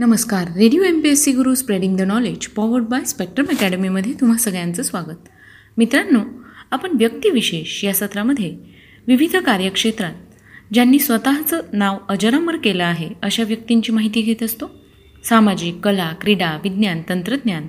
नमस्कार. Radio M P S C Guru spreading the knowledge powered by Spectrum अकॅडमीमध्ये तुम्हा सगळ्यांचं स्वागत. मित्रांनो आपण व्यक्तिविशेष या सत्रामध्ये विविध कार्यक्षेत्रात ज्यांनी स्वतःचं नाव अजरामर केलं आहे अशा व्यक्तींची माहिती घेत असतो. सामाजिक कला क्रीडा विज्ञान तंत्रज्ञान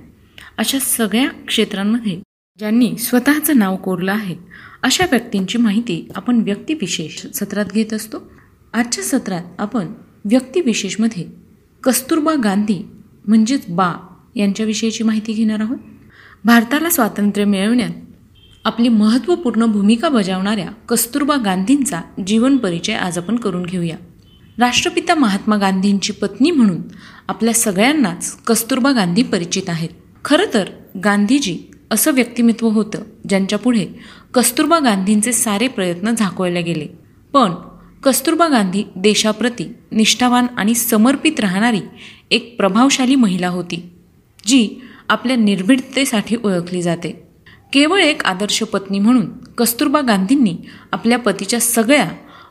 अशा सगळ्या क्षेत्रांमध्ये ज्यांनी स्वतःचं नाव कोरलं आहे अशा व्यक्तींची माहिती आपण व्यक्तिविशेष सत्रात घेत असतो. आजच्या सत्रात आपण व्यक्तिविशेषमध्ये कस्तुरबा गांधी म्हणजेच बा यांच्याविषयीची माहिती घेणार आहोत. भारताला स्वातंत्र्य मिळवण्यात आपली महत्त्वपूर्ण भूमिका बजावणाऱ्या कस्तुरबा गांधींचा जीवन परिचय आज आपण करून घेऊया. राष्ट्रपिता महात्मा गांधींची पत्नी म्हणून आपल्या सगळ्यांनाच कस्तुरबा गांधी परिचित आहेत. खरं तर गांधीजी असं व्यक्तिमत्व होतं ज्यांच्यापुढे कस्तुरबा गांधींचे सारे प्रयत्न झाकवले गेले. पण कस्तुरबा गांधी देशाप्रती निष्ठावान आणि समर्पित राहणारी एक प्रभावशाली महिला होती जी आपल्या निर्भीडतेसाठी ओळखली जाते. केवळ एक आदर्श पत्नी म्हणून कस्तुरबा गांधींनी आपल्या पतीच्या सगळ्या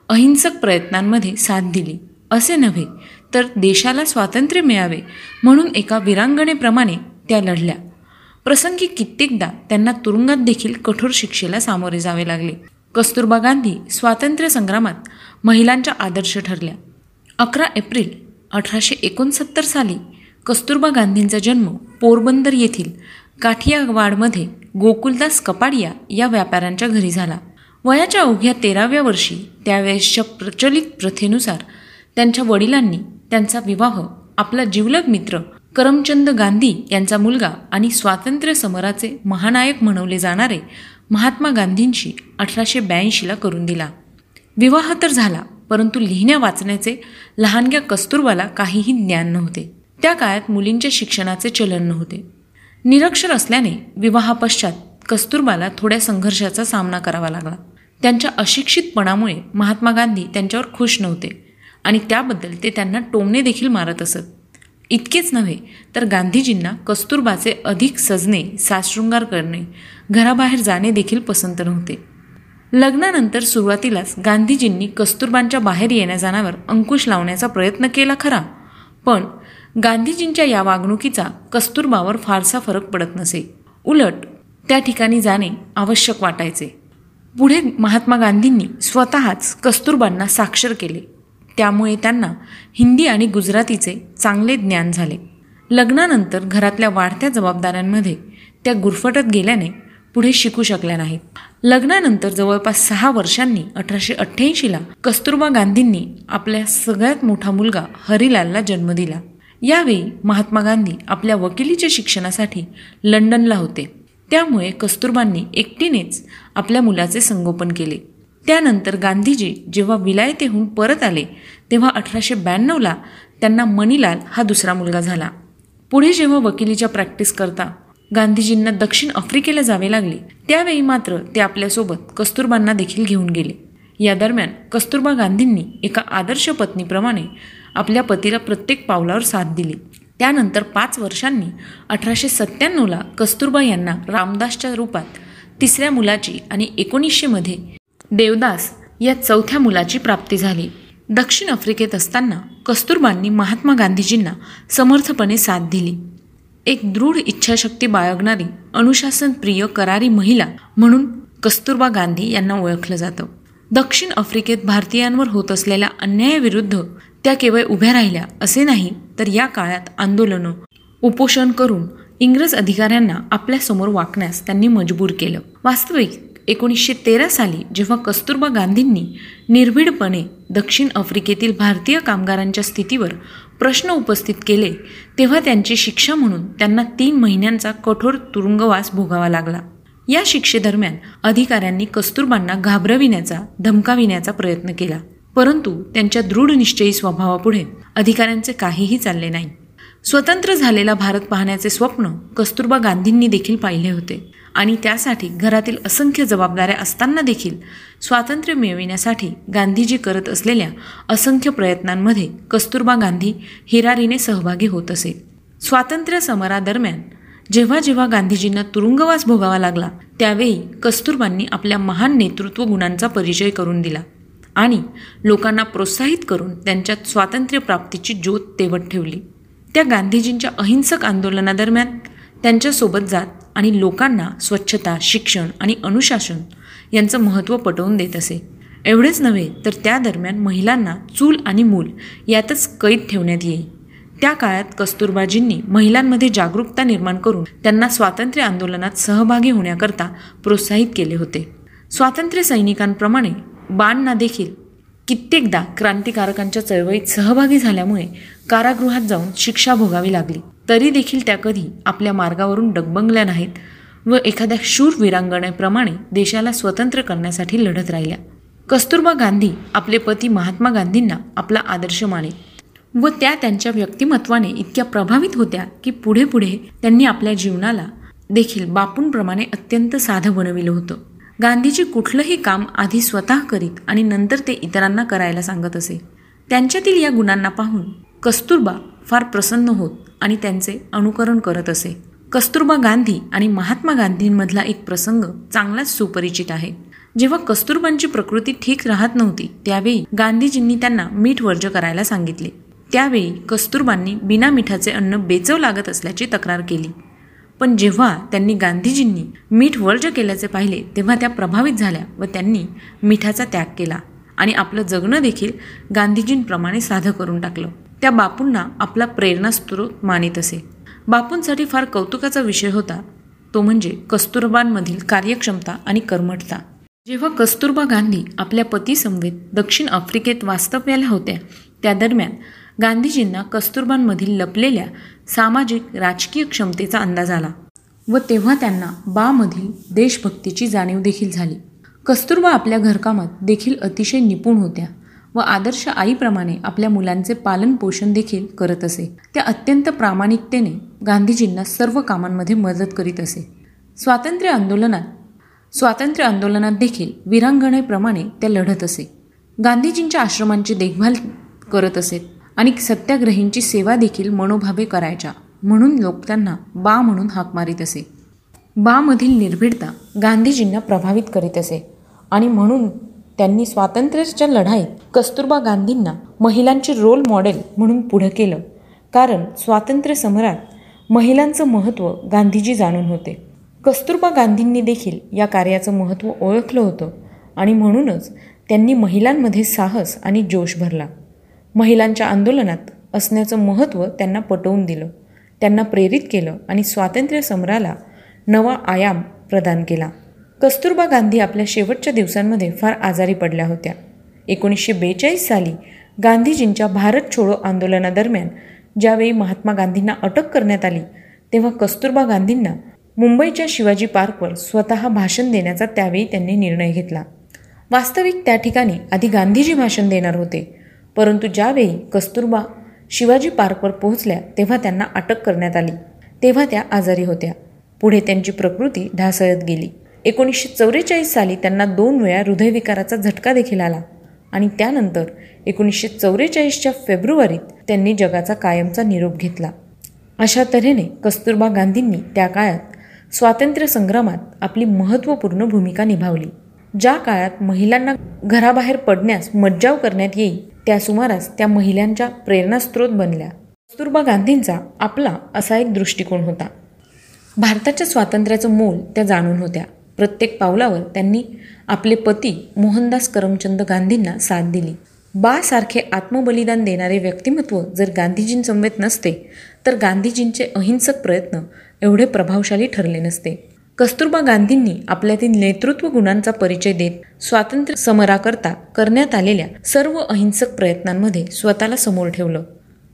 अहिंसक प्रयत्नांमध्ये साथ दिली. असे नव्हे तर देशाला स्वातंत्र्य मिळावे म्हणून एका विरांगणेप्रमाणे त्या लढल्या. प्रसंगी कित्येकदा त्यांना तुरुंगात देखील कठोर शिक्षेला सामोरे जावे लागले. कस्तुरबा गांधी स्वातंत्र्य संग्रामात महिलांच्या आदर्श ठरल्या. अकरा एप्रिल अठराशे एकोणसत्तर साली कस्तुरबा गांधींचा जन्म पोरबंदर येथील काठियावाडमध्ये गोकुलदास कपाडिया या व्यापाऱ्यांच्या घरी झाला. वयाच्या अवघ्या तेराव्या वर्षी त्यावेळेसच्या प्रचलित प्रथेनुसार त्यांच्या वडिलांनी त्यांचा विवाह आपला जिवलग मित्र करमचंद गांधी यांचा मुलगा आणि स्वातंत्र्य समराचे महानायक म्हणवले जाणारे महात्मा गांधींशी अठराशे ब्याऐंशीला करून दिला. विवाह तर झाला परंतु लिहिण्या वाचण्याचे लहानग्या कस्तुरबाला काहीही ज्ञान नव्हते. त्या काळात मुलींच्या शिक्षणाचे चलन नव्हते. निरक्षर असल्याने विवाहापश्चात कस्तुरबाला थोड्या संघर्षाचा सामना करावा लागला. त्यांच्या अशिक्षितपणामुळे महात्मा गांधी त्यांच्यावर खुश नव्हते आणि त्याबद्दल ते त्यांना टोमणे देखील मारत असत. इतकेच नव्हे तर गांधीजींना कस्तुरबाचे अधिक सजणे साशृंगार करणे घराबाहेर जाणे देखील पसंत नव्हते. लग्नानंतर सुरुवातीलाच गांधीजींनी कस्तुरबांच्या बाहेर येण्या जाण्यावर अंकुश लावण्याचा प्रयत्न केला खरा. पण गांधीजींच्या या वागणुकीचा कस्तुरबावर फारसा फरक पडत नसे. उलट त्या ठिकाणी जाणे आवश्यक वाटायचे. पुढे महात्मा गांधींनी स्वतःच कस्तुरबांना साक्षर केले. त्यामुळे त्यांना हिंदी आणि गुजरातीचे चांगले ज्ञान झाले. लग्नानंतर घरातल्या वाढत्या जबाबदाऱ्यांमध्ये त्या गुरफटत गेल्याने पुढे शिकू शकल्या नाहीत. लग्नानंतर जवळपास सहा वर्षांनी अठराशे अठ्ठ्याऐंशीला कस्तुरबा गांधींनी आपल्या सगळ्यात मोठा मुलगा हरिलालला जन्म दिला. यावेळी महात्मा गांधी आपल्या वकिलीच्या शिक्षणासाठी लंडनला होते. त्यामुळे कस्तुरबांनी एकटीनेच आपल्या मुलाचे संगोपन केले. त्यानंतर गांधीजी जेव्हा विलायतेहून परत आले तेव्हा अठराशे ब्याण्णवला त्यांना मणिलाल हा दुसरा मुलगा झाला. पुढे जेव्हा वकिलीच्या प्रॅक्टिस करता गांधीजींना दक्षिण आफ्रिकेला जावे लागले. त्यावेळी मात्र ते आपल्यासोबत कस्तुरबांना देखील घेऊन गेले. या दरम्यान कस्तुरबा गांधींनी एका आदर्श पत्नीप्रमाणे आपल्या पतीला प्रत्येक पावलावर साथ दिली. त्यानंतर पाच वर्षांनी अठराशे सत्त्याण्णवला कस्तुरबा यांना रामदासच्या रूपात तिसऱ्या मुलाची आणि एकोणीसशेमध्ये देवदास या चौथ्या मुलाची प्राप्ती झाली. दक्षिण आफ्रिकेत असताना कस्तुरबांनी महात्मा गांधीजींना समर्थपणे साथ दिली. एक दृढ इच्छाशक्ती बाळगणारी अनुशासनप्रिय करारी महिला म्हणून कस्तुरबा गांधी यांना ओळखलं जातं. दक्षिण आफ्रिकेत भारतीयांवर होत असलेल्या अन्यायाविरुद्ध त्या केवळ उभ्या राहिल्या असे नाही तर या काळात आंदोलनं उपोषण करून इंग्रज अधिकाऱ्यांना आपल्यासमोर वाकण्यास त्यांनी मजबूर केलं. वास्तविक एकोणीसशे तेरा साली जेव्हा कस्तुरबा गांधींनी निर्भीडपणे दक्षिण आफ्रिकेतील भारतीय कामगारांच्या स्थितीवर प्रश्न उपस्थित केले तेव्हा त्यांची शिक्षा म्हणून त्यांना तीन महिन्यांचा कठोर तुरुंगवास भोगावा लागला. या शिक्षेदरम्यान अधिकाऱ्यांनी कस्तुरबांना घाबरविण्याचा धमकाविण्याचा प्रयत्न केला. परंतु त्यांच्या दृढ निश्चयी स्वभावापुढे अधिकाऱ्यांचे काहीही चालले नाही. स्वतंत्र झालेला भारत पाहण्याचे स्वप्न कस्तुरबा गांधींनी देखील पाहिले होते. आणि त्यासाठी घरातील असंख्य जबाबदाऱ्या असताना देखील स्वातंत्र्य मिळविण्यासाठी गांधीजी करत असलेल्या असंख्य प्रयत्नांमध्ये कस्तुरबा गांधी हिरारीने सहभागी होत असे. स्वातंत्र्य समरादरम्यान जेव्हा जेव्हा गांधीजींना तुरुंगवास भोगावा लागला त्यावेळी कस्तुरबांनी आपल्या महान नेतृत्व गुणांचा परिचय करून दिला आणि लोकांना प्रोत्साहित करून त्यांच्यात स्वातंत्र्य प्राप्तीची ज्योत तेवत ठेवली. त्या गांधीजींच्या अहिंसक आंदोलनादरम्यान त्यांच्यासोबत जात आणि लोकांना स्वच्छता शिक्षण आणि अनुशासन यांचं महत्त्व पटवून देत असे. एवढेच नव्हे तर त्या दरम्यान महिलांना चूल आणि मूल यातच कैद ठेवण्यात येई त्या काळात कस्तुरबाजींनी महिलांमध्ये जागरूकता निर्माण करून त्यांना स्वातंत्र्य आंदोलनात सहभागी होण्याकरता प्रोत्साहित केले होते. स्वातंत्र्य सैनिकांप्रमाणे बाणना देखील कित्येकदा क्रांतिकारकांच्या चळवळीत सहभागी झाल्यामुळे कारागृहात जाऊन शिक्षा भोगावी लागली. तरी देखील त्या कधी आपल्या मार्गावरून डगबंगल्या नाहीत व एखाद्या शूर विरांगणेप्रमाणे देशाला स्वतंत्र करण्यासाठी लढत राहिल्या. कस्तुरबा गांधी आपले पती महात्मा गांधींना आपला आदर्श माने व त्या त्यांच्या व्यक्तिमत्वाने इतक्या प्रभावित होत्या की पुढे पुढे त्यांनी आपल्या जीवनाला देखील बापूंप्रमाणे अत्यंत साधं बनविलं होतं. गांधीजी कुठलंही काम आधी स्वतः करीत आणि नंतर ते इतरांना करायला सांगत असे. त्यांच्यातील या गुणांना पाहून कस्तुरबा फार प्रसन्न होत आणि त्यांचे अनुकरण करत असे. कस्तुरबा गांधी आणि महात्मा गांधींमधला एक प्रसंग चांगलाच सुपरिचित आहे. जेव्हा कस्तुरबांची प्रकृती ठीक राहत नव्हती त्यावेळी गांधीजींनी त्यांना मीठ वर्ज करायला सांगितले. त्यावेळी कस्तुरबांनी बिना मिठाचे अन्न बेचव लागत असल्याची तक्रार केली. पण जेव्हा त्यांनी गांधीजींनी मीठ वर्ज केल्याचे पाहिले तेव्हा त्या प्रभावित झाल्या व त्यांनी मिठाचा त्याग केला आणि आपलं जगणं देखील गांधीजींप्रमाणे साधं करून टाकलं. त्या बापूंना आपला प्रेरणास्त्रोत मानित असे. बापूंसाठी फार कौतुकाचा विषय होता. तो म्हणजे कस्तुरबांमधील कार्यक्षमता आणि कर्मठता. जेव्हा कस्तुरबा गांधी आपल्या पतीसमवेत दक्षिण आफ्रिकेत वास्तव्याला होत्या त्या दरम्यान गांधीजींना कस्तुरबांमधील लपलेल्या सामाजिक राजकीय क्षमतेचा अंदाज आला व तेव्हा त्यांना बामधील देशभक्तीची जाणीव देखील झाली. कस्तुरबा आपल्या घरकामात देखील अतिशय निपुण होत्या. व आदर्श आईप्रमाणे आपल्या मुलांचे पालन पोषण देखील करत असे. त्या अत्यंत प्रामाणिकतेने गांधीजींना सर्व कामांमध्ये मदत करीत असे. स्वातंत्र्य आंदोलनात स्वातंत्र्य आंदोलनात देखील विरांगणेप्रमाणे त्या लढत असे. गांधीजींच्या आश्रमांची देखभाल करत असेत आणि सत्याग्रहींची सेवा देखील मनोभावे करायच्या. म्हणून लोक त्यांना बा म्हणून हाक मारित असे. बामधील निर्भीडता गांधीजींना प्रभावित करीत असे आणि म्हणून त्यांनी स्वातंत्र्याच्या लढाईत कस्तुरबा गांधींना महिलांचे रोल मॉडेल म्हणून पुढं केलं. कारण स्वातंत्र्य समरात महिलांचं महत्त्व गांधीजी जाणून होते. कस्तुरबा गांधींनी देखील या कार्याचं महत्त्व ओळखलं होतं आणि म्हणूनच त्यांनी महिलांमध्ये साहस आणि जोश भरला. महिलांच्या आंदोलनात असण्याचं महत्त्व त्यांना पटवून दिलं. त्यांना प्रेरित केलं आणि स्वातंत्र्य समराला नवा आयाम प्रदान केला. कस्तुरबा गांधी आपल्या शेवटच्या दिवसांमध्ये फार आजारी पडल्या होत्या. एकोणीसशे बेचाळीस साली गांधीजींच्या भारत छोडो आंदोलनादरम्यान ज्यावेळी महात्मा गांधींना अटक करण्यात आली तेव्हा कस्तुरबा गांधींना मुंबईच्या शिवाजी पार्कवर स्वतः भाषण देण्याचा त्यावेळी त्यांनी निर्णय घेतला. वास्तविक त्या ठिकाणी आधी गांधीजी भाषण देणार होते परंतु ज्यावेळी कस्तुरबा शिवाजी पार्कवर पोहोचल्या तेव्हा त्यांना अटक करण्यात आली. तेव्हा त्या आजारी होत्या. पुढे त्यांची प्रकृती ढासळत गेली. एकोणीसशे चौवेचाळीस साली त्यांना दोन वेळा हृदयविकाराचा झटका देखील आला. आणि त्यानंतर एकोणीसशे चौवेचाळीसच्या फेब्रुवारीत त्यांनी जगाचा कायमचा निरोप घेतला. अशा तऱ्हेने कस्तुरबा गांधींनी त्या काळात स्वातंत्र्य संग्रामात आपली महत्त्वपूर्ण भूमिका निभावली. ज्या काळात महिलांना घराबाहेर पडण्यास मज्जाव करण्यात येईल त्या सुमारास त्या महिलांच्या प्रेरणास्त्रोत बनल्या. कस्तुरबा गांधींचा आपला असा एक दृष्टिकोन होता. भारताच्या स्वातंत्र्याचं मोल त्या जाणून होत्या. प्रत्येक पावलावर त्यांनी आपले पती मोहनदास करमचंद गांधींना साथ दिली. बासारखे आत्मबलिदान देणारे व्यक्तिमत्व जर गांधीजींसमवेत नसते तर गांधीजींचे अहिंसक प्रयत्न एवढे प्रभावशाली ठरले नसते. कस्तुरबा गांधींनी आपल्यातील नेतृत्व गुणांचा परिचय देत स्वातंत्र्य समराकरता करण्यात आलेल्या सर्व अहिंसक प्रयत्नांमध्ये स्वतःला समोर ठेवलं.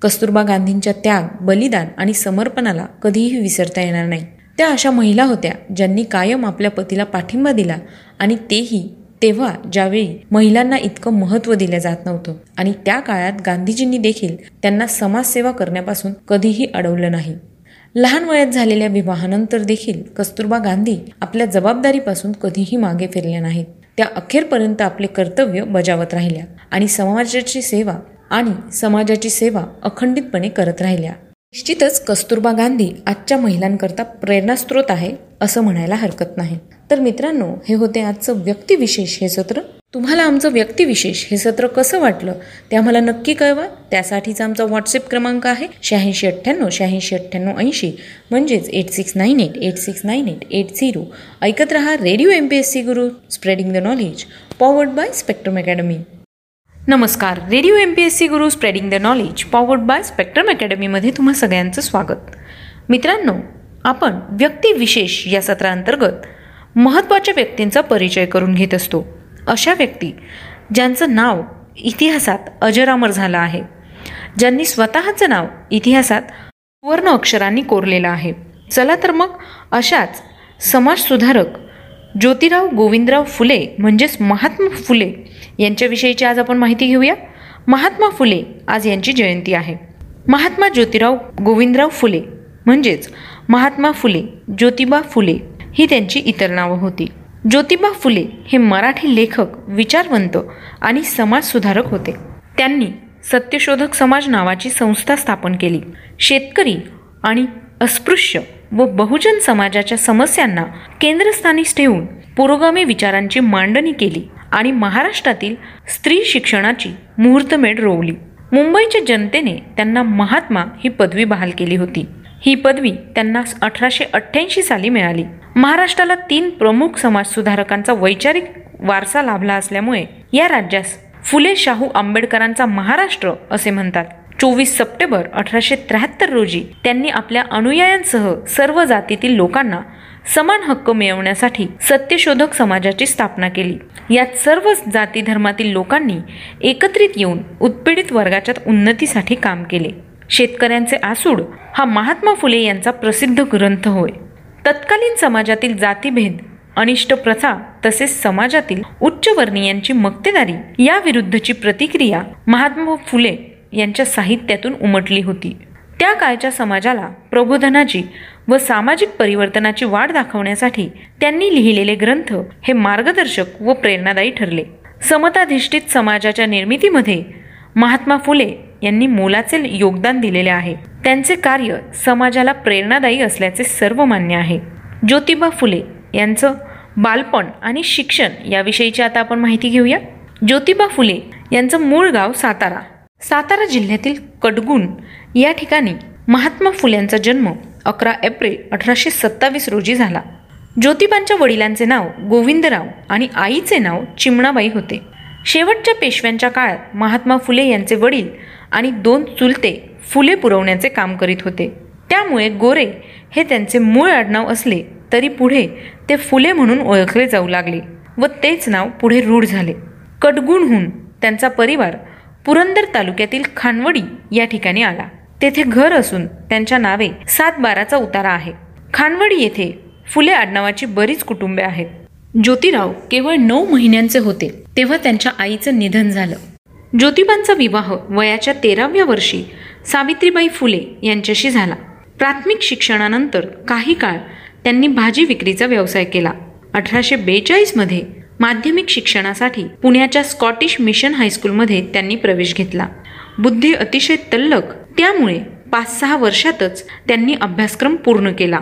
कस्तुरबा गांधींच्या त्याग बलिदान आणि समर्पणाला कधीही विसरता येणार नाही. त्या अशा महिला होत्या ज्यांनी कायम आपल्या पतीला पाठिंबा दिला आणि तेही तेव्हा ज्यावेळी महिलांना इतकं महत्त्व दिलं जात नव्हतं. आणि त्या काळात गांधीजींनी देखील त्यांना समाजसेवा करण्यापासून कधीही अडवलं नाही. लहान वयात झालेल्या विवाहानंतर देखील कस्तुरबा गांधी आपल्या जबाबदारीपासून कधीही मागे फिरल्या नाहीत. त्या अखेरपर्यंत आपले कर्तव्य बजावत राहिल्या आणि समाजाची सेवा आणि समाजाची सेवा अखंडितपणे करत राहिल्या. निश्चितच कस्तुरबा गांधी आजच्या महिलांकरता प्रेरणास्त्रोत आहे असं म्हणायला हरकत नाही. तर मित्रांनो हे होते आजचं व्यक्तिविशेष हे सत्र. तुम्हाला आमचं व्यक्तिविशेष हे सत्र कसं वाटलं ते आम्हाला नक्की कळवा. त्यासाठीचा आमचा व्हॉट्सअप क्रमांक आहे शहाऐंशी अठ्ठ्याण्णव शहाऐंशी अठ्ठ्याण्णव ऐंशी. म्हणजेच eight six nine eight eight six nine eight eight zero. ऐकत रहा radio M P S C Guru spreading the knowledge powered by Spectrum Academy. नमस्कार. Radio M P S C Guru spreading the knowledge powered by Spectrum अकॅडमीमध्ये तुम्हा सगळ्यांचं स्वागत. मित्रांनो आपण व्यक्तिविशेष या सत्रांतर्गत महत्त्वाच्या व्यक्तींचा परिचय करून घेत असतो. अशा व्यक्ती ज्यांचं नाव इतिहासात अजरामर झालं आहे. ज्यांनी स्वतःचं नाव इतिहासात सुवर्ण अक्षरांनी कोरलेलं आहे. चला तर मग अशाच समाजसुधारक ज्योतिराव गोविंदराव फुले म्हणजेच महात्मा फुले यांच्याविषयीची आज आपण माहिती घेऊया. महात्मा फुले आज यांची जयंती आहे. महात्मा ज्योतिराव गोविंदराव फुले म्हणजेच महात्मा फुले ज्योतिबा फुले ही त्यांची इतर नावं होती. ज्योतिबा फुले हे मराठी लेखक विचारवंत आणि समाजसुधारक होते. त्यांनी सत्यशोधक समाज नावाची संस्था स्थापन केली. शेतकरी आणि अस्पृश्य व बहुजन समाजाच्या समस्यांना केंद्रस्थानीच ठेवून पुरोगामी विचारांची मांडणी केली आणि महाराष्ट्रातील स्त्री शिक्षणाची मुहूर्तमेढ रोवली. मुंबईच्या जनतेने त्यांना महात्मा ही पदवी बहाल केली होती. ही पदवी त्यांना अठराशे अठ्ठ्याऐंशी साली मिळाली. महाराष्ट्राला तीन प्रमुख समाजसुधारकांचा वैचारिक वारसा लाभला असल्यामुळे या राज्यास फुले शाहू आंबेडकरांचा महाराष्ट्र असे म्हणतात. चोवीस सप्टेंबर अठराशे त्र्याहत्तर रोजी त्यांनी आपल्या अनुयायांसह सर्व जातीतील लोकांना समान हक्क मिळवण्यासाठी सत्यशोधक समाजाची स्थापना केली. यात सर्व जाती धर्मातील लोकांनी एकत्रित येऊन उत्पीडित वर्गाच्या उन्नतीसाठी काम केले. शेतकऱ्यांचे आसूड हा महात्मा फुले यांचा प्रसिद्ध ग्रंथ होय. तत्कालीन समाजातील जातीभेद अनिष्ट प्रथा तसेच समाजातील उच्चवर्णीयांची मक्तेदारी याविरुद्धची प्रतिक्रिया महात्मा फुले यांच्या साहित्यातून उमटली होती. त्या काळच्या समाजाला प्रबोधनाची व सामाजिक परिवर्तनाची वाढ दाखवण्यासाठी त्यांनी लिहिलेले ग्रंथ हे मार्गदर्शक व प्रेरणादायी ठरले. समताधिष्ठित समाजाच्या निर्मितीमध्ये महात्मा फुले यांनी मोलाचे योगदान दिलेले आहे. त्यांचे कार्य समाजाला प्रेरणादायी असल्याचे सर्व मान्य आहे. ज्योतिबा फुले यांचं बालपण आणि शिक्षण याविषयीची आता आपण माहिती घेऊया. ज्योतिबा फुले यांचं मूळ गाव सातारा. सातारा जिल्ह्यातील कडगुण या ठिकाणी महात्मा फुल्यांचा जन्म अकरा एप्रिल अठराशे सत्तावीस रोजी झाला. ज्योतिबांच्या वडिलांचे नाव गोविंदराव आणि आईचे नाव चिमणाबाई होते. शेवटच्या पेशव्यांच्या काळात महात्मा फुले यांचे वडील आणि दोन चुलते फुले पुरवण्याचे काम करीत होते. त्यामुळे गोरे हे त्यांचे मूळ आडनाव असले तरी पुढे ते फुले म्हणून ओळखले जाऊ लागले व तेच नाव पुढे रूढ झाले. कडगुणहून त्यांचा परिवार पुरंदर तालुक्यातील खानवडी या ठिकाणी आला. तेथे घर असून त्यांच्या नावे सात बाराचा उतारा आहे. खानवडी येथे फुले आडनावाची बरीच कुटुंबे आहेत. ज्योतिराव केवळ नऊ महिन्यांचे होते तेव्हा त्यांच्या आईचं निधन झालं. ज्योतिबांचा विवाह वयाच्या तेराव्या वर्षी सावित्रीबाई फुले यांच्याशी झाला. प्राथमिक शिक्षणानंतर काही काळ त्यांनी भाजी विक्रीचा व्यवसाय केला. अठराशे बेचाळीसमध्ये माध्यमिक शिक्षणासाठी पुण्याच्या स्कॉटिश मिशन हायस्कूलमध्ये त्यांनी प्रवेश घेतला. बुद्धी अतिशय तल्लक त्यामुळे पाच सहा वर्षातच त्यांनी अभ्यासक्रम पूर्ण केला.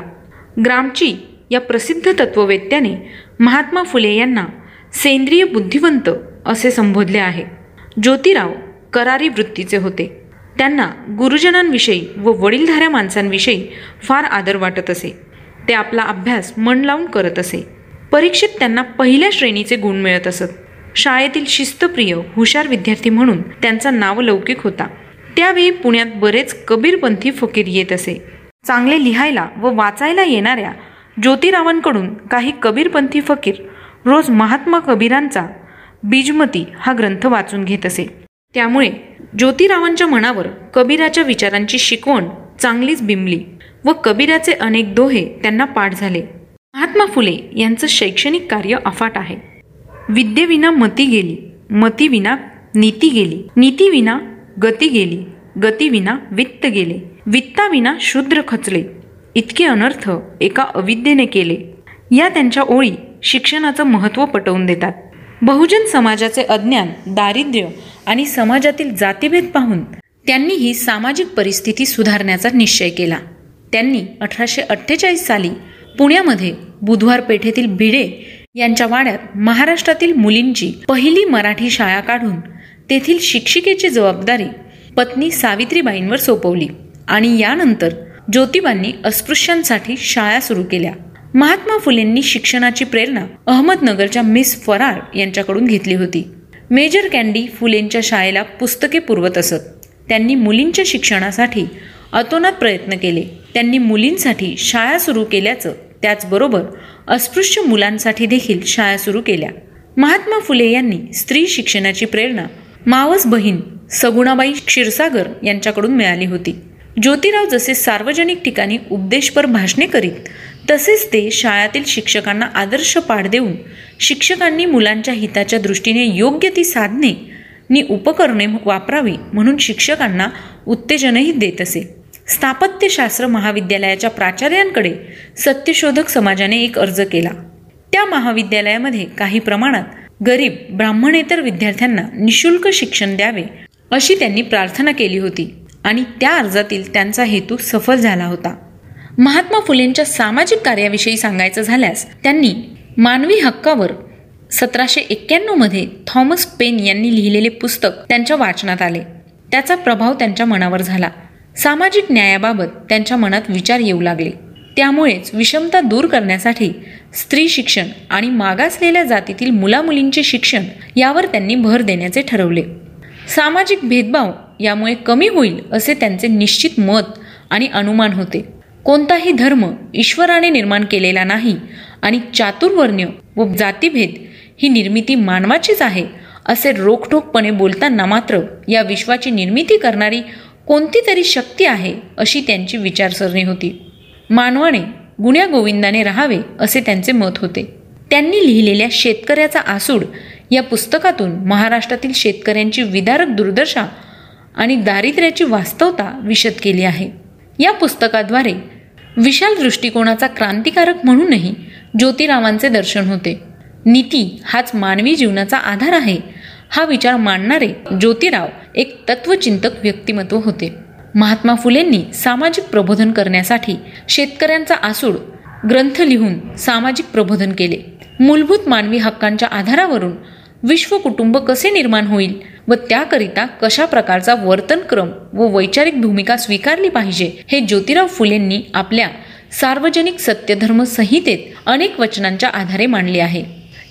ग्रामची या प्रसिद्ध तत्ववेत्याने महात्मा फुले यांना सेंद्रिय बुद्धिवंत असे संबोधले आहे. ज्योतिराव करारी वृत्तीचे होते. त्यांना गुरुजनांविषयी व वडीलधाऱ्या माणसांविषयी फार आदर वाटत असे. ते आपला अभ्यास मन लावून करत असे. परीक्षेत त्यांना पहिल्या श्रेणीचे गुण मिळत असत. शाळेतील शिस्तप्रिय हुशार विद्यार्थी म्हणून त्यांचा नावलौकिक होता. त्यावेळी पुण्यात बरेच कबीरपंथी फकीर येत असे. चांगले लिहायला व वाचायला येणाऱ्या ज्योतिरावांकडून काही कबीरपंथी फकीर रोज महात्मा कबीरांचा बीजमती हा ग्रंथ वाचून घेत असे. त्यामुळे ज्योतिरावांच्या मनावर कबीराच्या विचारांची शिकवण चांगलीच बिंबली व कबीराचे अनेक दोहे त्यांना पाठ झाले. महात्मा फुले यांचं शैक्षणिक कार्य अफाट आहे. विद्येविना मती गेली मतीविना नीती गेली नीतीविना गती गेली गतीविना वित्त गेले वित्ताविना शूद्र खचले इतके अनर्थ एका अविद्येने केले. या त्यांच्या ओळी शिक्षणाचं महत्त्व पटवून देतात. बहुजन समाजाचे अज्ञान दारिद्र्य आणि समाजातील जातीभेद पाहून त्यांनीही सामाजिक परिस्थिती सुधारण्याचा निश्चय केला. त्यांनी अठराशे अठ्ठेचाळीस साली पुण्यामध्ये बुधवार पेठेतील भिडे यांच्या वाड्यात महाराष्ट्रातील मुलींची पहिली मराठी शाळा काढून तेथील शिक्षिकेची जबाबदारी पत्नी सावित्रीबाईंवर सोपवली आणि यानंतर ज्योतिबांनी अस्पृश्यांसाठी शाळा सुरू केल्या. महात्मा फुलेंनी शिक्षणाची प्रेरणा अहमदनगरच्या मिस फरार यांच्याकडून घेतली होती. मेजर कॅन्डी फुलेंच्या शाळेला पुस्तके पुरवत असत. त्यांनी मुलींच्या शिक्षणासाठी अतोनात प्रयत्न केले. त्यांनी मुलींसाठी शाळा सुरू केल्याचं त्याचबरोबर अस्पृश्य मुलांसाठी देखील शाळा सुरू केल्या. महात्मा फुले यांनी स्त्री शिक्षणाची प्रेरणा मावस बहीण सगुणाबाई क्षीरसागर यांच्याकडून मिळाली होती. ज्योतिराव जसे सार्वजनिक ठिकाणी उपदेशपर भाषणे करीत तसेच ते शाळातील शिक्षकांना आदर्श पाठ देऊन शिक्षकांनी मुलांच्या हिताच्या दृष्टीने योग्य ती साधने नि उपकरणे वापरावी म्हणून शिक्षकांना उत्तेजनही देत असे. स्थापत्यशास्त्र महाविद्यालयाच्या प्राचार्यांकडे सत्यशोधक समाजाने एक अर्ज केला. त्या महाविद्यालयामध्ये काही प्रमाणात गरीब ब्राह्मणेतर विद्यार्थ्यांना निशुल्क शिक्षण द्यावे अशी त्यांनी प्रार्थना केली होती आणि त्या अर्जातील त्यांचा हेतू सफल झाला होता. महात्मा फुलेंच्या सामाजिक कार्याविषयी सांगायचं झाल्यास त्यांनी मानवी हक्कावर सतराशे एक्क्याण्णवमध्ये थॉमस पेन यांनी लिहिलेले पुस्तक त्यांच्या वाचनात आले. त्याचा प्रभाव त्यांच्या मनावर झाला. सामाजिक न्यायाबाबत त्यांच्या मनात विचार येऊ लागले. त्यामुळेच विषमता दूर करण्यासाठी स्त्री शिक्षण आणि मागासलेल्या जातीतील मुलामुलींचे शिक्षण यावर त्यांनी भर देण्याचे ठरवले. सामाजिक भेदभाव यामुळे कमी होईल असे त्यांचे निश्चित मत आणि अनुमान होते. कोणताही धर्म ईश्वराने निर्माण केलेला नाही आणि चातुर्वर्ण्य व जातीभेद ही निर्मिती मानवाचीच आहे असे रोखठोकपणे बोलताना मात्र या विश्वाची निर्मिती करणारी कोणती तरी शक्ती आहे अशी त्यांची विचारसरणी होती. मानवाने गुण्या गोविंदाने राहावे असे त्यांचे मत होते. त्यांनी लिहिलेल्या शेतकऱ्याचा आसूड या पुस्तकातून महाराष्ट्रातील शेतकऱ्यांची विदारक दुर्दशा आणि दारिद्र्याची वास्तवता विशद केली आहे. या पुस्तकाद्वारे विशाल दृष्टिकोनाचा क्रांतिकारक म्हणूनही ज्योतिरावांचे दर्शन होते. नीती हाच मानवी जीवनाचा आधार आहे हा विचार मांडणारे ज्योतिराव एक तत्वचिंतक व्यक्तिमत्व होते. महात्मा फुलेंनी सामाजिक प्रबोधन करण्यासाठी शेतकऱ्यांचा आसूड ग्रंथ लिहून सामाजिक प्रबोधन केले. मूलभूत मानवी हक्कांच्या आधारावरून विश्व कुटुंब कसे निर्माण होईल व त्याकरिता कशा प्रकारचा वर्तनक्रम व वैचारिक भूमिका स्वीकारली पाहिजे हे ज्योतिराव फुलेंनी आपल्या सार्वजनिक सत्यधर्म संहितेत अनेक वचनांच्या आधारे मांडले आहे.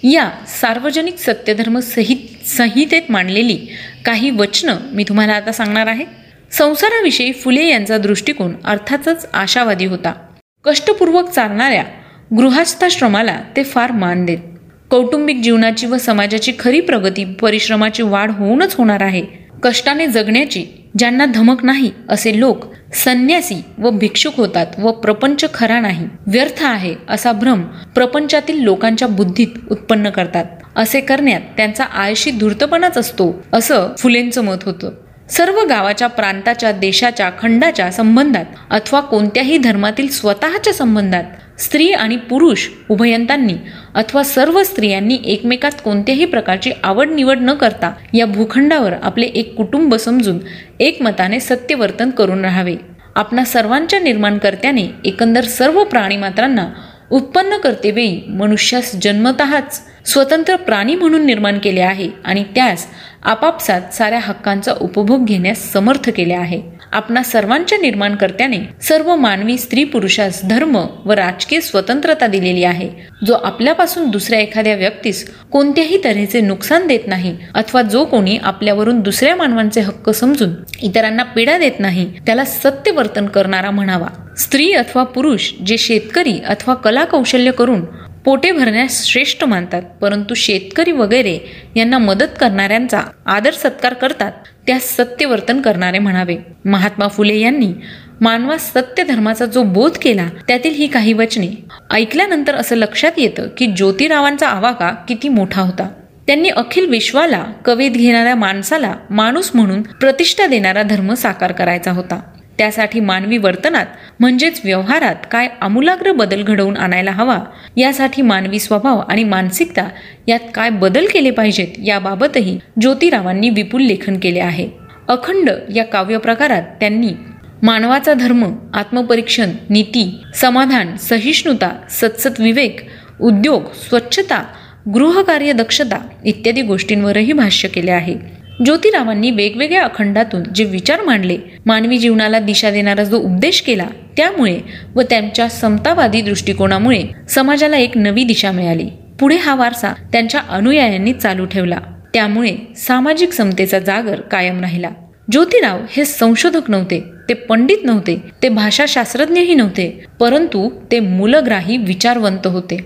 या सार्वजनिक सत्यधर्म सहित संहितेत मांडलेली काही वचनं मी तुम्हाला आता सांगणार आहे. संसाराविषयी फुले यांचा दृष्टिकोन अर्थातच आशावादी होता. कष्टपूर्वक चालणाऱ्या गृहस्थाश्रमाला ते फार मान देत. कौटुंबिक जीवनाची व समाजाची खरी प्रगती परिश्रमाची वाढ होऊनच होणार आहे. कष्टाने जगण्याची ज्यांना धमक नाही असे लोक संन्यासी व भिक्षुक होतात व प्रपंच खरा नाही. व्यर्थ आहे असा भ्रम प्रपंचातील लोकांच्या बुद्धीत उत्पन्न करतात. असे करण्यात त्यांचा आळशी धूर्तपणाच असतो असं फुलेंचं मत होतं. सर्व गावाच्या प्रांताच्या देशाच्या खंडाच्या संबंधात अथवा कोणत्याही धर्मातील स्वतःच्या संबंधात स्त्री आणि पुरुष उभयंतांनी अथवा सर्व स्त्रियांनी एकमेकात कोणत्याही प्रकारची आवड निवड न करता या भूखंडावर आपले एक कुटुंब समजून एकमताने सत्यवर्तन करून राहावे. आपणा सर्वांच्या निर्माणकर्त्याने एकंदर सर्व प्राणीमात्रांना उत्पन्न करतेवेळी मनुष्यास जन्मतःच स्वतंत्र प्राणी म्हणून निर्माण केले आहे आणि त्यास आपापसात साऱ्या हक्कांचा उपभोग घेण्यास समर्थ केले आहे. आपणा सर्वांच्या निर्माणकर्त्याने सर्व मानवी स्त्री पुरुषास धर्म व राजकीय स्वतंत्रता दिलेली आहे. जो आपल्यापासून दुसऱ्या एखाद्या व्यक्तीस कोणत्याही तऱ्हेचे नुकसान देत नाही अथवा जो कोणी आपल्यावरून दुसऱ्या मानवांचे हक्क समजून इतरांना पीडा देत नाही त्याला सत्य वर्तन करणारा म्हणावा. स्त्री अथवा पुरुष जे शेतकरी अथवा कलाकौशल्य करून पोटे भरण्यास श्रेष्ठ मानतात परंतु शेतकरी वगैरे यांना मदत करणाऱ्यांचा आदर सत्कार करतात त्या सत्यवर्तन करणारे म्हणावे. महात्मा फुले यांनी मानवास सत्य धर्माचा जो बोध केला त्यातील ही काही वचने. ऐकल्यानंतर असं लक्षात येतं की ज्योतिरावांचा आवाका किती मोठा होता. त्यांनी अखिल विश्वाला कवेत घेणाऱ्या माणसाला माणूस म्हणून प्रतिष्ठा देणारा धर्म साकार करायचा होता. त्यासाठी मानवी वर्तनात म्हणजेच व्यवहारात काय आमूलाग्र बदल घडवून आणायला हवा यासाठी मानवी स्वभाव आणि मानसिकता यात काय बदल केले पाहिजेत याबाबतही ज्योतिरावांनी विपुल लेखन केले आहे. अखंड या काव्यप्रकारात त्यांनी मानवाचा धर्म आत्मपरीक्षण नीती समाधान सहिष्णुता सत्सत विवेक उद्योग स्वच्छता गृहकार्य दक्षता इत्यादी गोष्टींवरही भाष्य केले आहे. ज्योतिरावांनी वेगवेगळ्या अखंडातून जे विचार मांडले मानवी जीवनाला दिशा देणारा जो उपदेश केला त्यामुळे व त्यांच्या समतावादी दृष्टिकोनामुळे समाजाला एक नवी दिशा मिळाली. पुढे हा वारसा त्यांच्या अनुयायांनी चालू ठेवला. त्यामुळे सामाजिक समतेचा जागर कायम राहिला. ज्योतिराव हे संशोधक नव्हते ते पंडित नव्हते ते भाषाशास्त्रज्ञही नव्हते परंतु ते मूलग्राही विचारवंत होते.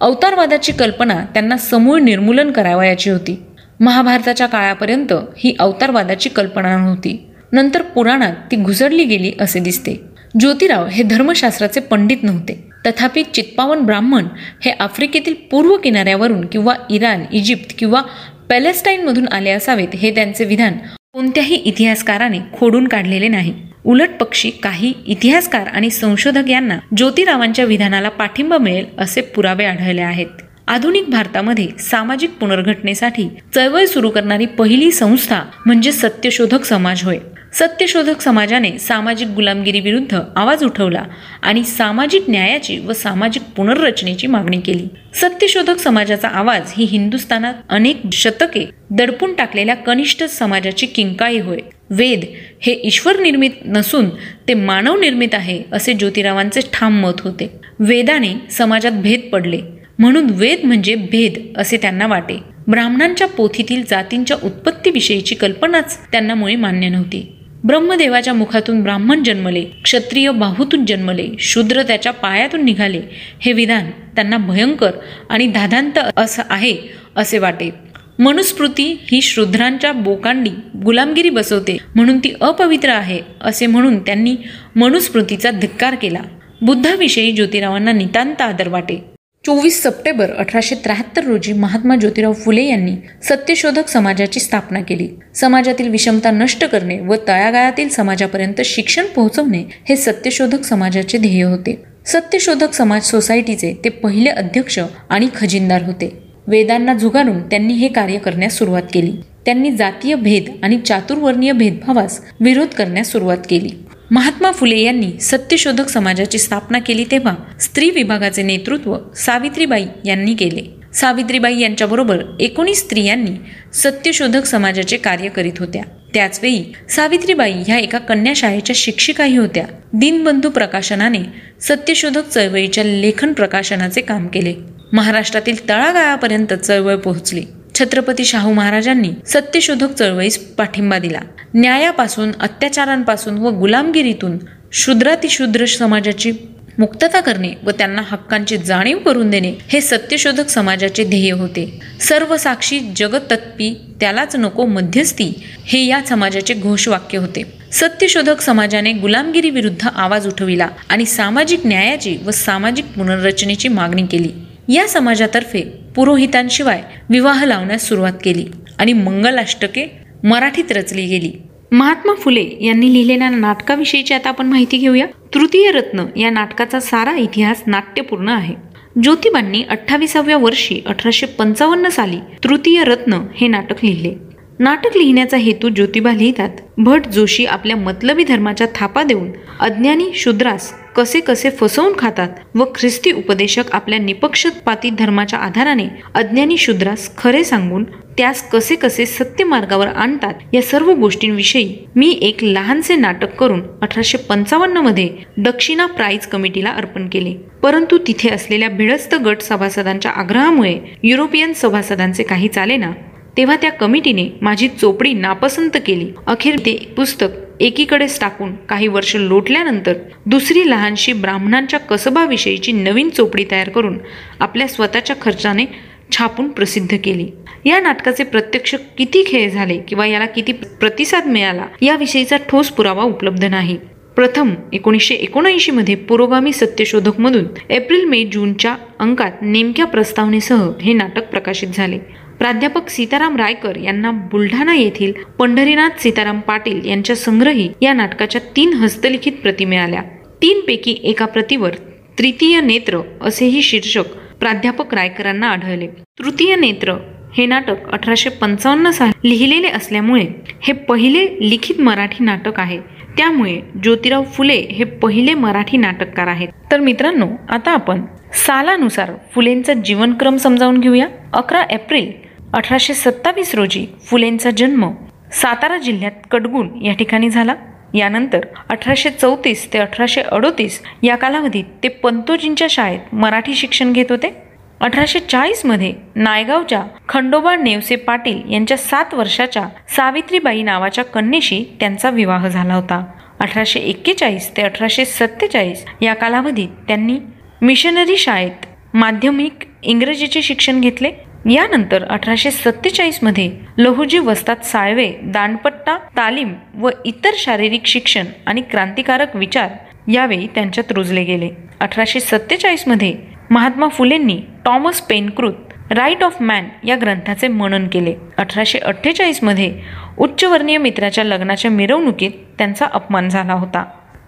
अवतारवादाची कल्पना त्यांना समूळ निर्मूलन करावयाची होती. महाभारताच्या काळापर्यंत ही अवतारवादाची कल्पना नव्हती. नंतर पुराणात ती घुसडली गेली असे दिसते. ज्योतिराव हे धर्मशास्त्राचे पंडित नव्हते. तथापि चित्पावन ब्राह्मण हे आफ्रिकेतील पूर्व किनाऱ्यावरून किंवा इराण इजिप्त किंवा पॅलेस्टाईनमधून आले असावेत हे त्यांचे विधान कोणत्याही इतिहासकाराने खोडून काढलेले नाही. उलट पक्षी काही इतिहासकार आणि संशोधक यांना ज्योतिरावांच्या विधानाला पाठिंबा मिळेल असे पुरावे आढळले आहेत. आधुनिक भारतामध्ये सामाजिक पुनर्घटनेसाठी चळवळ सुरू करणारी पहिली संस्था म्हणजे सत्यशोधक समाज होय. सत्यशोधक समाजाने सामाजिक गुलामगिरीविरुद्ध आवाज उठवला आणि सामाजिक न्यायाची व सामाजिक पुनर्रचनेची मागणी केली. सत्यशोधक समाजाचा आवाज ही हिंदुस्थानात अनेक शतके दडपून टाकलेल्या कनिष्ठ समाजाची किंकाळी होय. वेद हे ईश्वर निर्मित नसून ते मानव निर्मित आहे असे ज्योतिरावांचे ठाम मत होते. वेदाने समाजात भेद पडले. म्हणून वेद म्हणजे भेद असे त्यांना वाटे. ब्राह्मणांच्या पोथीतील जातींच्या उत्पत्तीविषयीची कल्पनाच त्यांना मुळे मान्य नव्हती. ब्रह्मदेवाच्या मुखातून ब्राह्मण जन्मले क्षत्रिय बाहूतून जन्मले शूद्र त्याच्या पायातून निघाले हे विधान त्यांना भयंकर आणि धादांत असं आहे असे वाटे. मनुस्मृती ही शूद्रांच्या बोकांडी गुलामगिरी बसवते म्हणून ती अपवित्र आहे असे म्हणून त्यांनी मनुस्मृतीचा धिक्कार केला. बुद्धाविषयी ज्योतिरावांना नितांत आदर वाटे. चोवीस सप्टेंबर अठराशे त्र्याहत्तर रोजी महात्मा ज्योतिराव फुले यांनी सत्यशोधक समाजाची स्थापना केली. समाजातील विषमता नष्ट करणे व तळागाळातील समाजापर्यंत शिक्षण पोहोचवणे हे सत्यशोधक समाजाचे ध्येय होते. सत्यशोधक समाज सोसायटीचे ते पहिले अध्यक्ष आणि खजिनदार होते. वेदांना झुगारून त्यांनी हे कार्य करण्यास सुरुवात केली. त्यांनी जातीय भेद आणि चातुर्वर्णीय भेदभावास विरोध करण्यास सुरुवात केली. महात्मा फुले यांनी सत्यशोधक समाजाची स्थापना केली तेव्हा स्त्री विभागाचे नेतृत्व सावित्रीबाई यांनी केले. सावित्रीबाई यांच्याबरोबर एकोणीस स्त्रियांनी सत्यशोधक समाजाचे कार्य करीत होत्या. त्याचवेळी सावित्रीबाई ह्या एका कन्याशाळेच्या शिक्षिकाही होत्या. दिनबंधू प्रकाशनाने सत्यशोधक चळवळीच्या लेखन प्रकाशनाचे काम केले. महाराष्ट्रातील तळागाळापर्यंत चळवळ पोहोचली. छत्रपती शाहू महाराजांनी सत्यशोधक चळवळीस पाठिंबा दिला. न्यायापासून अत्याचारांपासून व गुलामगिरीतून शूद्रातिशूद्र समाजाची मुक्तता करणे व त्यांना हक्कांची जाणीव करून देणे हे सत्यशोधक समाजाचे ध्येय होते. सर्व साक्षी जगतत्पी त्यालाच नको मध्यस्थी हे या समाजाचे घोषवाक्य होते. सत्यशोधक समाजाने गुलामगिरी विरुद्ध आवाज उठविला आणि सामाजिक न्यायाची व सामाजिक पुनर्रचनेची मागणी केली. या समाजातर्फे पुरोहितांशिवाय विवाह लावण्यास सुरुवात केली आणि मंगलाष्टके मराठीत रचली गेली. महात्मा फुले यांनी लिहिलेल्या नाटकाविषयीची आता आपण माहिती घेऊया. तृतीय रत्न या नाटकाचा सारा इतिहास नाट्यपूर्ण आहे. ज्योतिबांनी अठ्ठावीसाव्या वर्षी अठराशे पंचावन्न साली तृतीय रत्न हे नाटक लिहिले. नाटक लिहिण्याचा हेतू ज्योतिबा लिहितात. भट जोशी आपल्या मतलबी धर्माच्या थापा देऊन अज्ञानी शूद्रास कसे कसे फसवून खातात व ख्रिस्ती उपदेशक आपल्या निपक्षपाती धर्माच्या आधाराने अज्ञानी शूद्रास खरे सांगून त्यास कसे कसे सत्य मार्गावर आणतात या सर्व गोष्टींविषयी मी एक लहानसे नाटक करून अठराशे पंचावन्नमध्ये दक्षिणा प्राईज कमिटीला अर्पण केले. परंतु तिथे असलेल्या भिडस्त गट सभासदांच्या आग्रहामुळे युरोपियन सभासदांचे काही चालेना तेव्हा त्या कमिटीने माझी चोपडी नापसंत केली. अखेर ते पुस्तक एकीकडेच टाकून काही वर्ष लोटल्यानंतर दुसरी लहानशी ब्राह्मणांच्या कसबाविषयीची नवीन चोपडी तयार करून आपल्या स्वतःच्या खर्चाने छापून प्रसिद्ध केली. या नाटकाचे प्रत्यक्ष किती खेळ झाले किंवा याला किती प्रतिसाद मिळाला याविषयीचा ठोस पुरावा उपलब्ध नाही. प्रथम एकोणीसशे एकोणऐंशी मध्ये पुरोगामी सत्यशोधक मधून एप्रिल मे जूनच्या अंकात नेमक्या प्रस्तावनेसह हे नाटक प्रकाशित झाले. प्राध्यापक सीताराम रायकर यांना बुलढाणा येथील पंढरीनाथ सीताराम पाटील यांच्या संग्रही या नाटकाच्या तीन हस्तलिखित प्रती मिळाल्या. तीन पैकी एका प्रतीवर तृतीय नेत्र असेही शीर्षक प्राध्यापक रायकरांना आढळले. तृतीय नेत्र हे नाटक अठराशे पंचावन्न साली लिहिलेले असल्यामुळे हे पहिले लिखित मराठी नाटक आहे. त्यामुळे ज्योतिराव फुले हे पहिले मराठी नाटककार आहेत. तर मित्रांनो आता आपण सालानुसार फुलेंचा जीवनक्रम समजावून घेऊया. अकरा एप्रिल अठराशे सत्तावीस रोजी फुलेंचा जन्म सातारा जिल्ह्यात कडगुण या ठिकाणी झाला. यानंतर अठराशे चौतीस ते अठराशे अडोतीस या कालावधीत ते पंतोजींच्या शाळेत मराठी शिक्षण घेत होते. अठराशे चाळीसमध्ये नायगावच्या खंडोबा नेवसे पाटील यांच्या सात वर्षाच्या सावित्रीबाई नावाच्या कन्येशी त्यांचा विवाह झाला होता. अठराशे एक्केचाळीस ते अठराशे सत्तेचाळीस या कालावधीत त्यांनी मिशनरी शाळेत माध्यमिक इंग्रजीचे शिक्षण घेतले. यानंतर अठराशे सत्तेचाळीसमध्ये लहुजी वस्तात साळवे दांडपट्टा तालीम व इतर शारीरिक शिक्षण आणि क्रांतिकारक विचार यावेळी त्यांच्यात रुजले गेले. अठराशे सत्तेचाळीसमध्ये महात्मा फुलेंनी टॉमस पेनकृत राईट ऑफ मॅन या ग्रंथाचे मनन केले. अठराशे अठ्ठेचाळीसमध्ये उच्चवर्णीय मित्राच्या लग्नाच्या मिरवणुकीत त्यांचा अपमान झाला होता.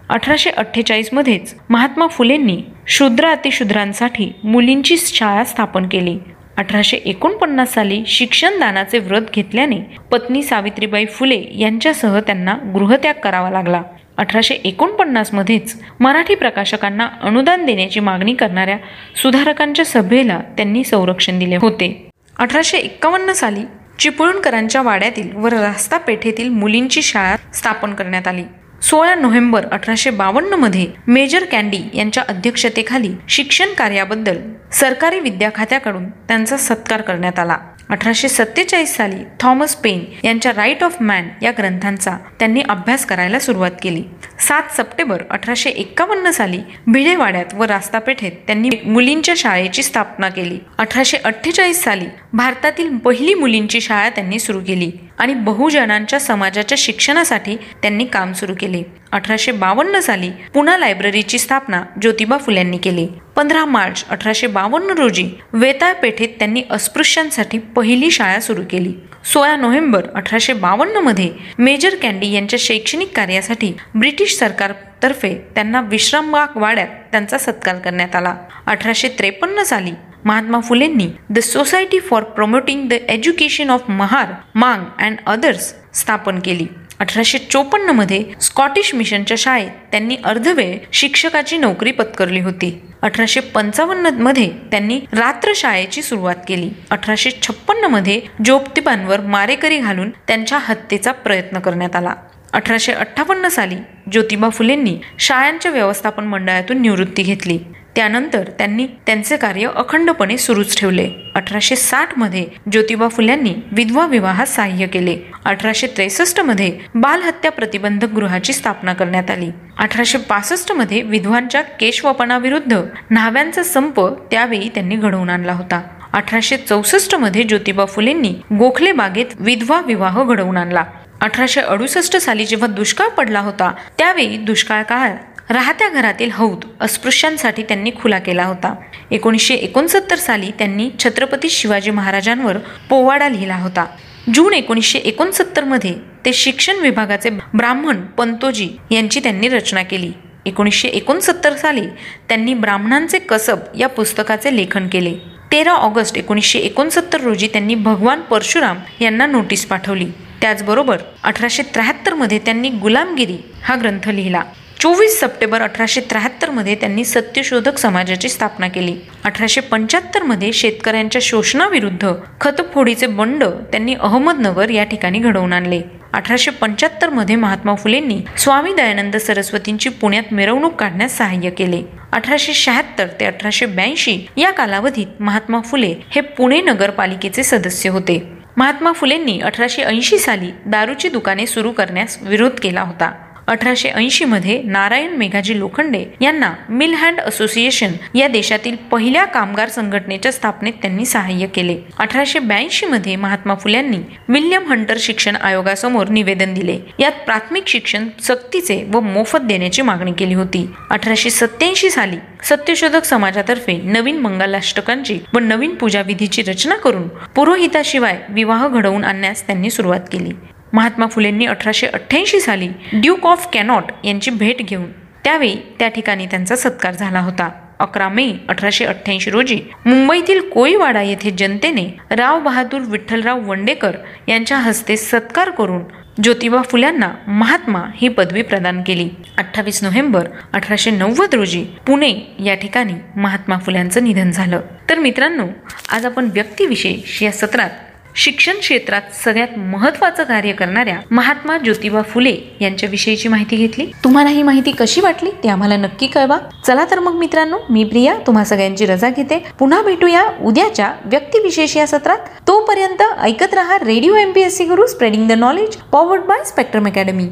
अठराशे अठ्ठेचाळीसमध्येच महात्मा फुलेंनी शूद्र अतिशूद्रांसाठी मुलींची शाळा स्थापन केली. अठराशे एकोणपन्नास साली शिक्षणदानाचे व्रत घेतल्याने पत्नी सावित्रीबाई फुले यांच्यासह त्यांना गृहत्याग करावा लागला. अठराशे एकोणपन्नासमध्येच मराठी प्रकाशकांना अनुदान देण्याची मागणी करणाऱ्या सुधारकांच्या सभेला त्यांनी संरक्षण दिले होते. अठराशे एक्कावन्न साली चिपळूणकरांच्या वाड्यातील व रास्ता पेठेतील मुलींची शाळा स्थापन करण्यात आली. सोळा नोव्हेंबर अठराशे बावन्नमध्ये मेजर कॅन्डी यांच्या अध्यक्षतेखाली शिक्षण कार्याबद्दल सरकारी विद्या खात्याकडून त्यांचा सत्कार करण्यात आला. अठराशे सत्तेचाळीस साली थॉमस पेन यांच्या राईट ऑफ मॅन या ग्रंथांचा त्यांनी अभ्यास करायला सुरुवात केली. सात सप्टेंबर अठराशे एक्कावन्न साली भिडेवाड्यात व रास्तापेठेत त्यांनी मुलींच्या शाळेची स्थापना केली. अठराशे अठ्ठेचाळीस साली भारतातील पहिली मुलींची शाळा त्यांनी सुरू केली आणि बहुजनांच्या समाजाच्या शिक्षणासाठी त्यांनी काम सुरू केले. अठराशे बावन्न साली पुणा लायब्ररीची स्थापना ज्योतिबा फुल्यांनी केली. पंधरा मार्च अठराशे बावन्न रोजी वेताळ पेठेत त्यांनी अस्पृश्यांसाठी पहिली शाळा सुरू केली. सोळा नोव्हेंबर अठराशे बावन्नमध्ये मेजर कॅन्डी यांच्या शैक्षणिक कार्यासाठी ब्रिटिश सरकारतर्फे त्यांना विश्रामबाग वाड्यात त्यांचा सत्कार करण्यात आला. अठराशे त्रेपन्न साली महात्मा फुलेंनी the society for promoting the education of Mahar Mang and others स्थापन केली. अठराशे चोपन्नमध्ये स्कॉटिश मिशनच्या शाळेत त्यांनी अर्धवेळ शिक्षकाची नोकरी पत्करली होती. अठराशे पंचावन्नमध्ये त्यांनी रात्र शाळेची सुरुवात केली. अठराशे छप्पन्नमध्ये जोपतिबांवर मारेकरी घालून त्यांच्या हत्येचा प्रयत्न करण्यात आला. अठराशे अठ्ठावन्न साली ज्योतिबा फुलेंनी शाळांच्या व्यवस्थापन मंडळातून निवृत्ती घेतली. त्यानंतर त्यांनी त्यांचे कार्य अखंडपणे सुरूच ठेवले. अठराशे साठमध्ये ज्योतिबा फुल्यांनी विधवा विवाहात सहाय्य केले. अठराशे त्रेसष्टमध्ये बालहत्या प्रतिबंधक गृहाची स्थापना करण्यात आली. अठराशे पासष्टमध्ये विधवांच्या केशवपणाविरुद्ध न्हाव्यांचा संप त्यावेळी त्यांनी घडवून आणला होता. अठराशे चौसष्टमध्ये ज्योतिबा फुलेंनी गोखले बागेत विधवा विवाह घडवून आणला. अठराशे अडुसष्ट साली जेव्हा दुष्काळ पडला होता त्यावेळी दुष्काळ काळ राहत्या घरातील हौद अस्पृश्यांसाठी त्यांनी खुला केला होता. एकोणीसशे एकोणसत्तर साली त्यांनी छत्रपती शिवाजी महाराजांवर पोवाडा लिहिला होता. जून एकोणीसशे एकोणसत्तरमध्ये ते शिक्षण विभागाचे ब्राह्मण पंतोजी यांची त्यांनी रचना केली. एकोणीसशे एकोणसत्तर साली त्यांनी ब्राह्मणांचे कसब या पुस्तकाचे लेखन केले. तेरा ऑगस्ट एकोणीसशे एकोणसत्तर रोजी त्यांनी भगवान परशुराम यांना नोटीस पाठवली. त्याचबरोबर अठराशे त्र्याहत्तरमध्ये त्यांनी गुलामगिरी हा ग्रंथ लिहिला. चोवीस सप्टेंबर अठराशे त्र्याहत्तरमध्ये त्यांनी सत्यशोधक समाजाची स्थापना केली. अठराशे पंच्याहत्तरमध्ये शेतकऱ्यांच्या शोषणाविरुद्ध खतफोडीचे बंड त्यांनी अहमदनगर या ठिकाणी घडवून आणले. अठराशे पंच्याहत्तरमध्ये महात्मा फुलेंनी स्वामी दयानंद सरस्वतींची पुण्यात मिरवणूक काढण्यास सहाय्य केले. अठराशे शहात्तर ते अठराशे ब्याऐंशी या कालावधीत महात्मा फुले हे पुणे नगरपालिकेचे सदस्य होते. महात्मा फुलेंनी अठराशे ऐंशी साली दारूची दुकाने सुरू करण्यास विरोध केला होता. अठराशे ऐंशी मध्ये नारायण मेघाजी लोखंडे यांना मिल हँड असोसिएशन या देशातील पहिल्या कामगार संघटनेच्या स्थापनेत त्यांनी सहाय्य केले. अठराशे ब्याऐंशी मध्ये महात्मा फुल्यांनी विल्यम हंटर शिक्षण आयोगासमोर निवेदन दिले. यात प्राथमिक शिक्षण सक्तीचे व मोफत देण्याची मागणी केली होती. अठराशे सत्याऐंशी साली सत्यशोधक समाजातर्फे नवीन मंगलाष्टकांची व नवीन पूजाविधीची रचना करून पुरोहिताशिवाय विवाह घडवून आणण्यास त्यांनी सुरुवात केली. महात्मा फुलेंनी अठराशे अठ्ठ्याऐंशी साली ड्यूक ऑफ कॅनॉट यांची भेट घेऊन त्यावेळी त्या ठिकाणी त्यांचा सत्कार झाला होता. अकरा मे अठराशे अठ्ठ्याऐंशी रोजी मुंबईतील कोळीवाडा येथे जनतेने राव बहादूर विठ्ठलराव वंडेकर यांच्या हस्ते सत्कार करून ज्योतिबा फुल्यांना महात्मा ही पदवी प्रदान केली. अठ्ठावीस नोव्हेंबर अठराशे नव्वद रोजी पुणे या ठिकाणी महात्मा फुल्यांचं निधन झालं. तर मित्रांनो आज आपण व्यक्तिविशेष या सत्रात शिक्षण क्षेत्रात सगळ्यात महत्वाचं कार्य करणाऱ्या महात्मा ज्योतिबा फुले यांच्याविषयीची माहिती घेतली. तुम्हाला ही माहिती कशी वाटली ते आम्हाला नक्की कळवा. चला तर मग मित्रांनो मी प्रिया तुम्हा सगळ्यांची रजा घेते. पुन्हा भेटूया उद्याच्या व्यक्तिविशेष या सत्रात. तोपर्यंत ऐकत रहा radio M P S C Guru spreading the knowledge powered by Spectrum Academy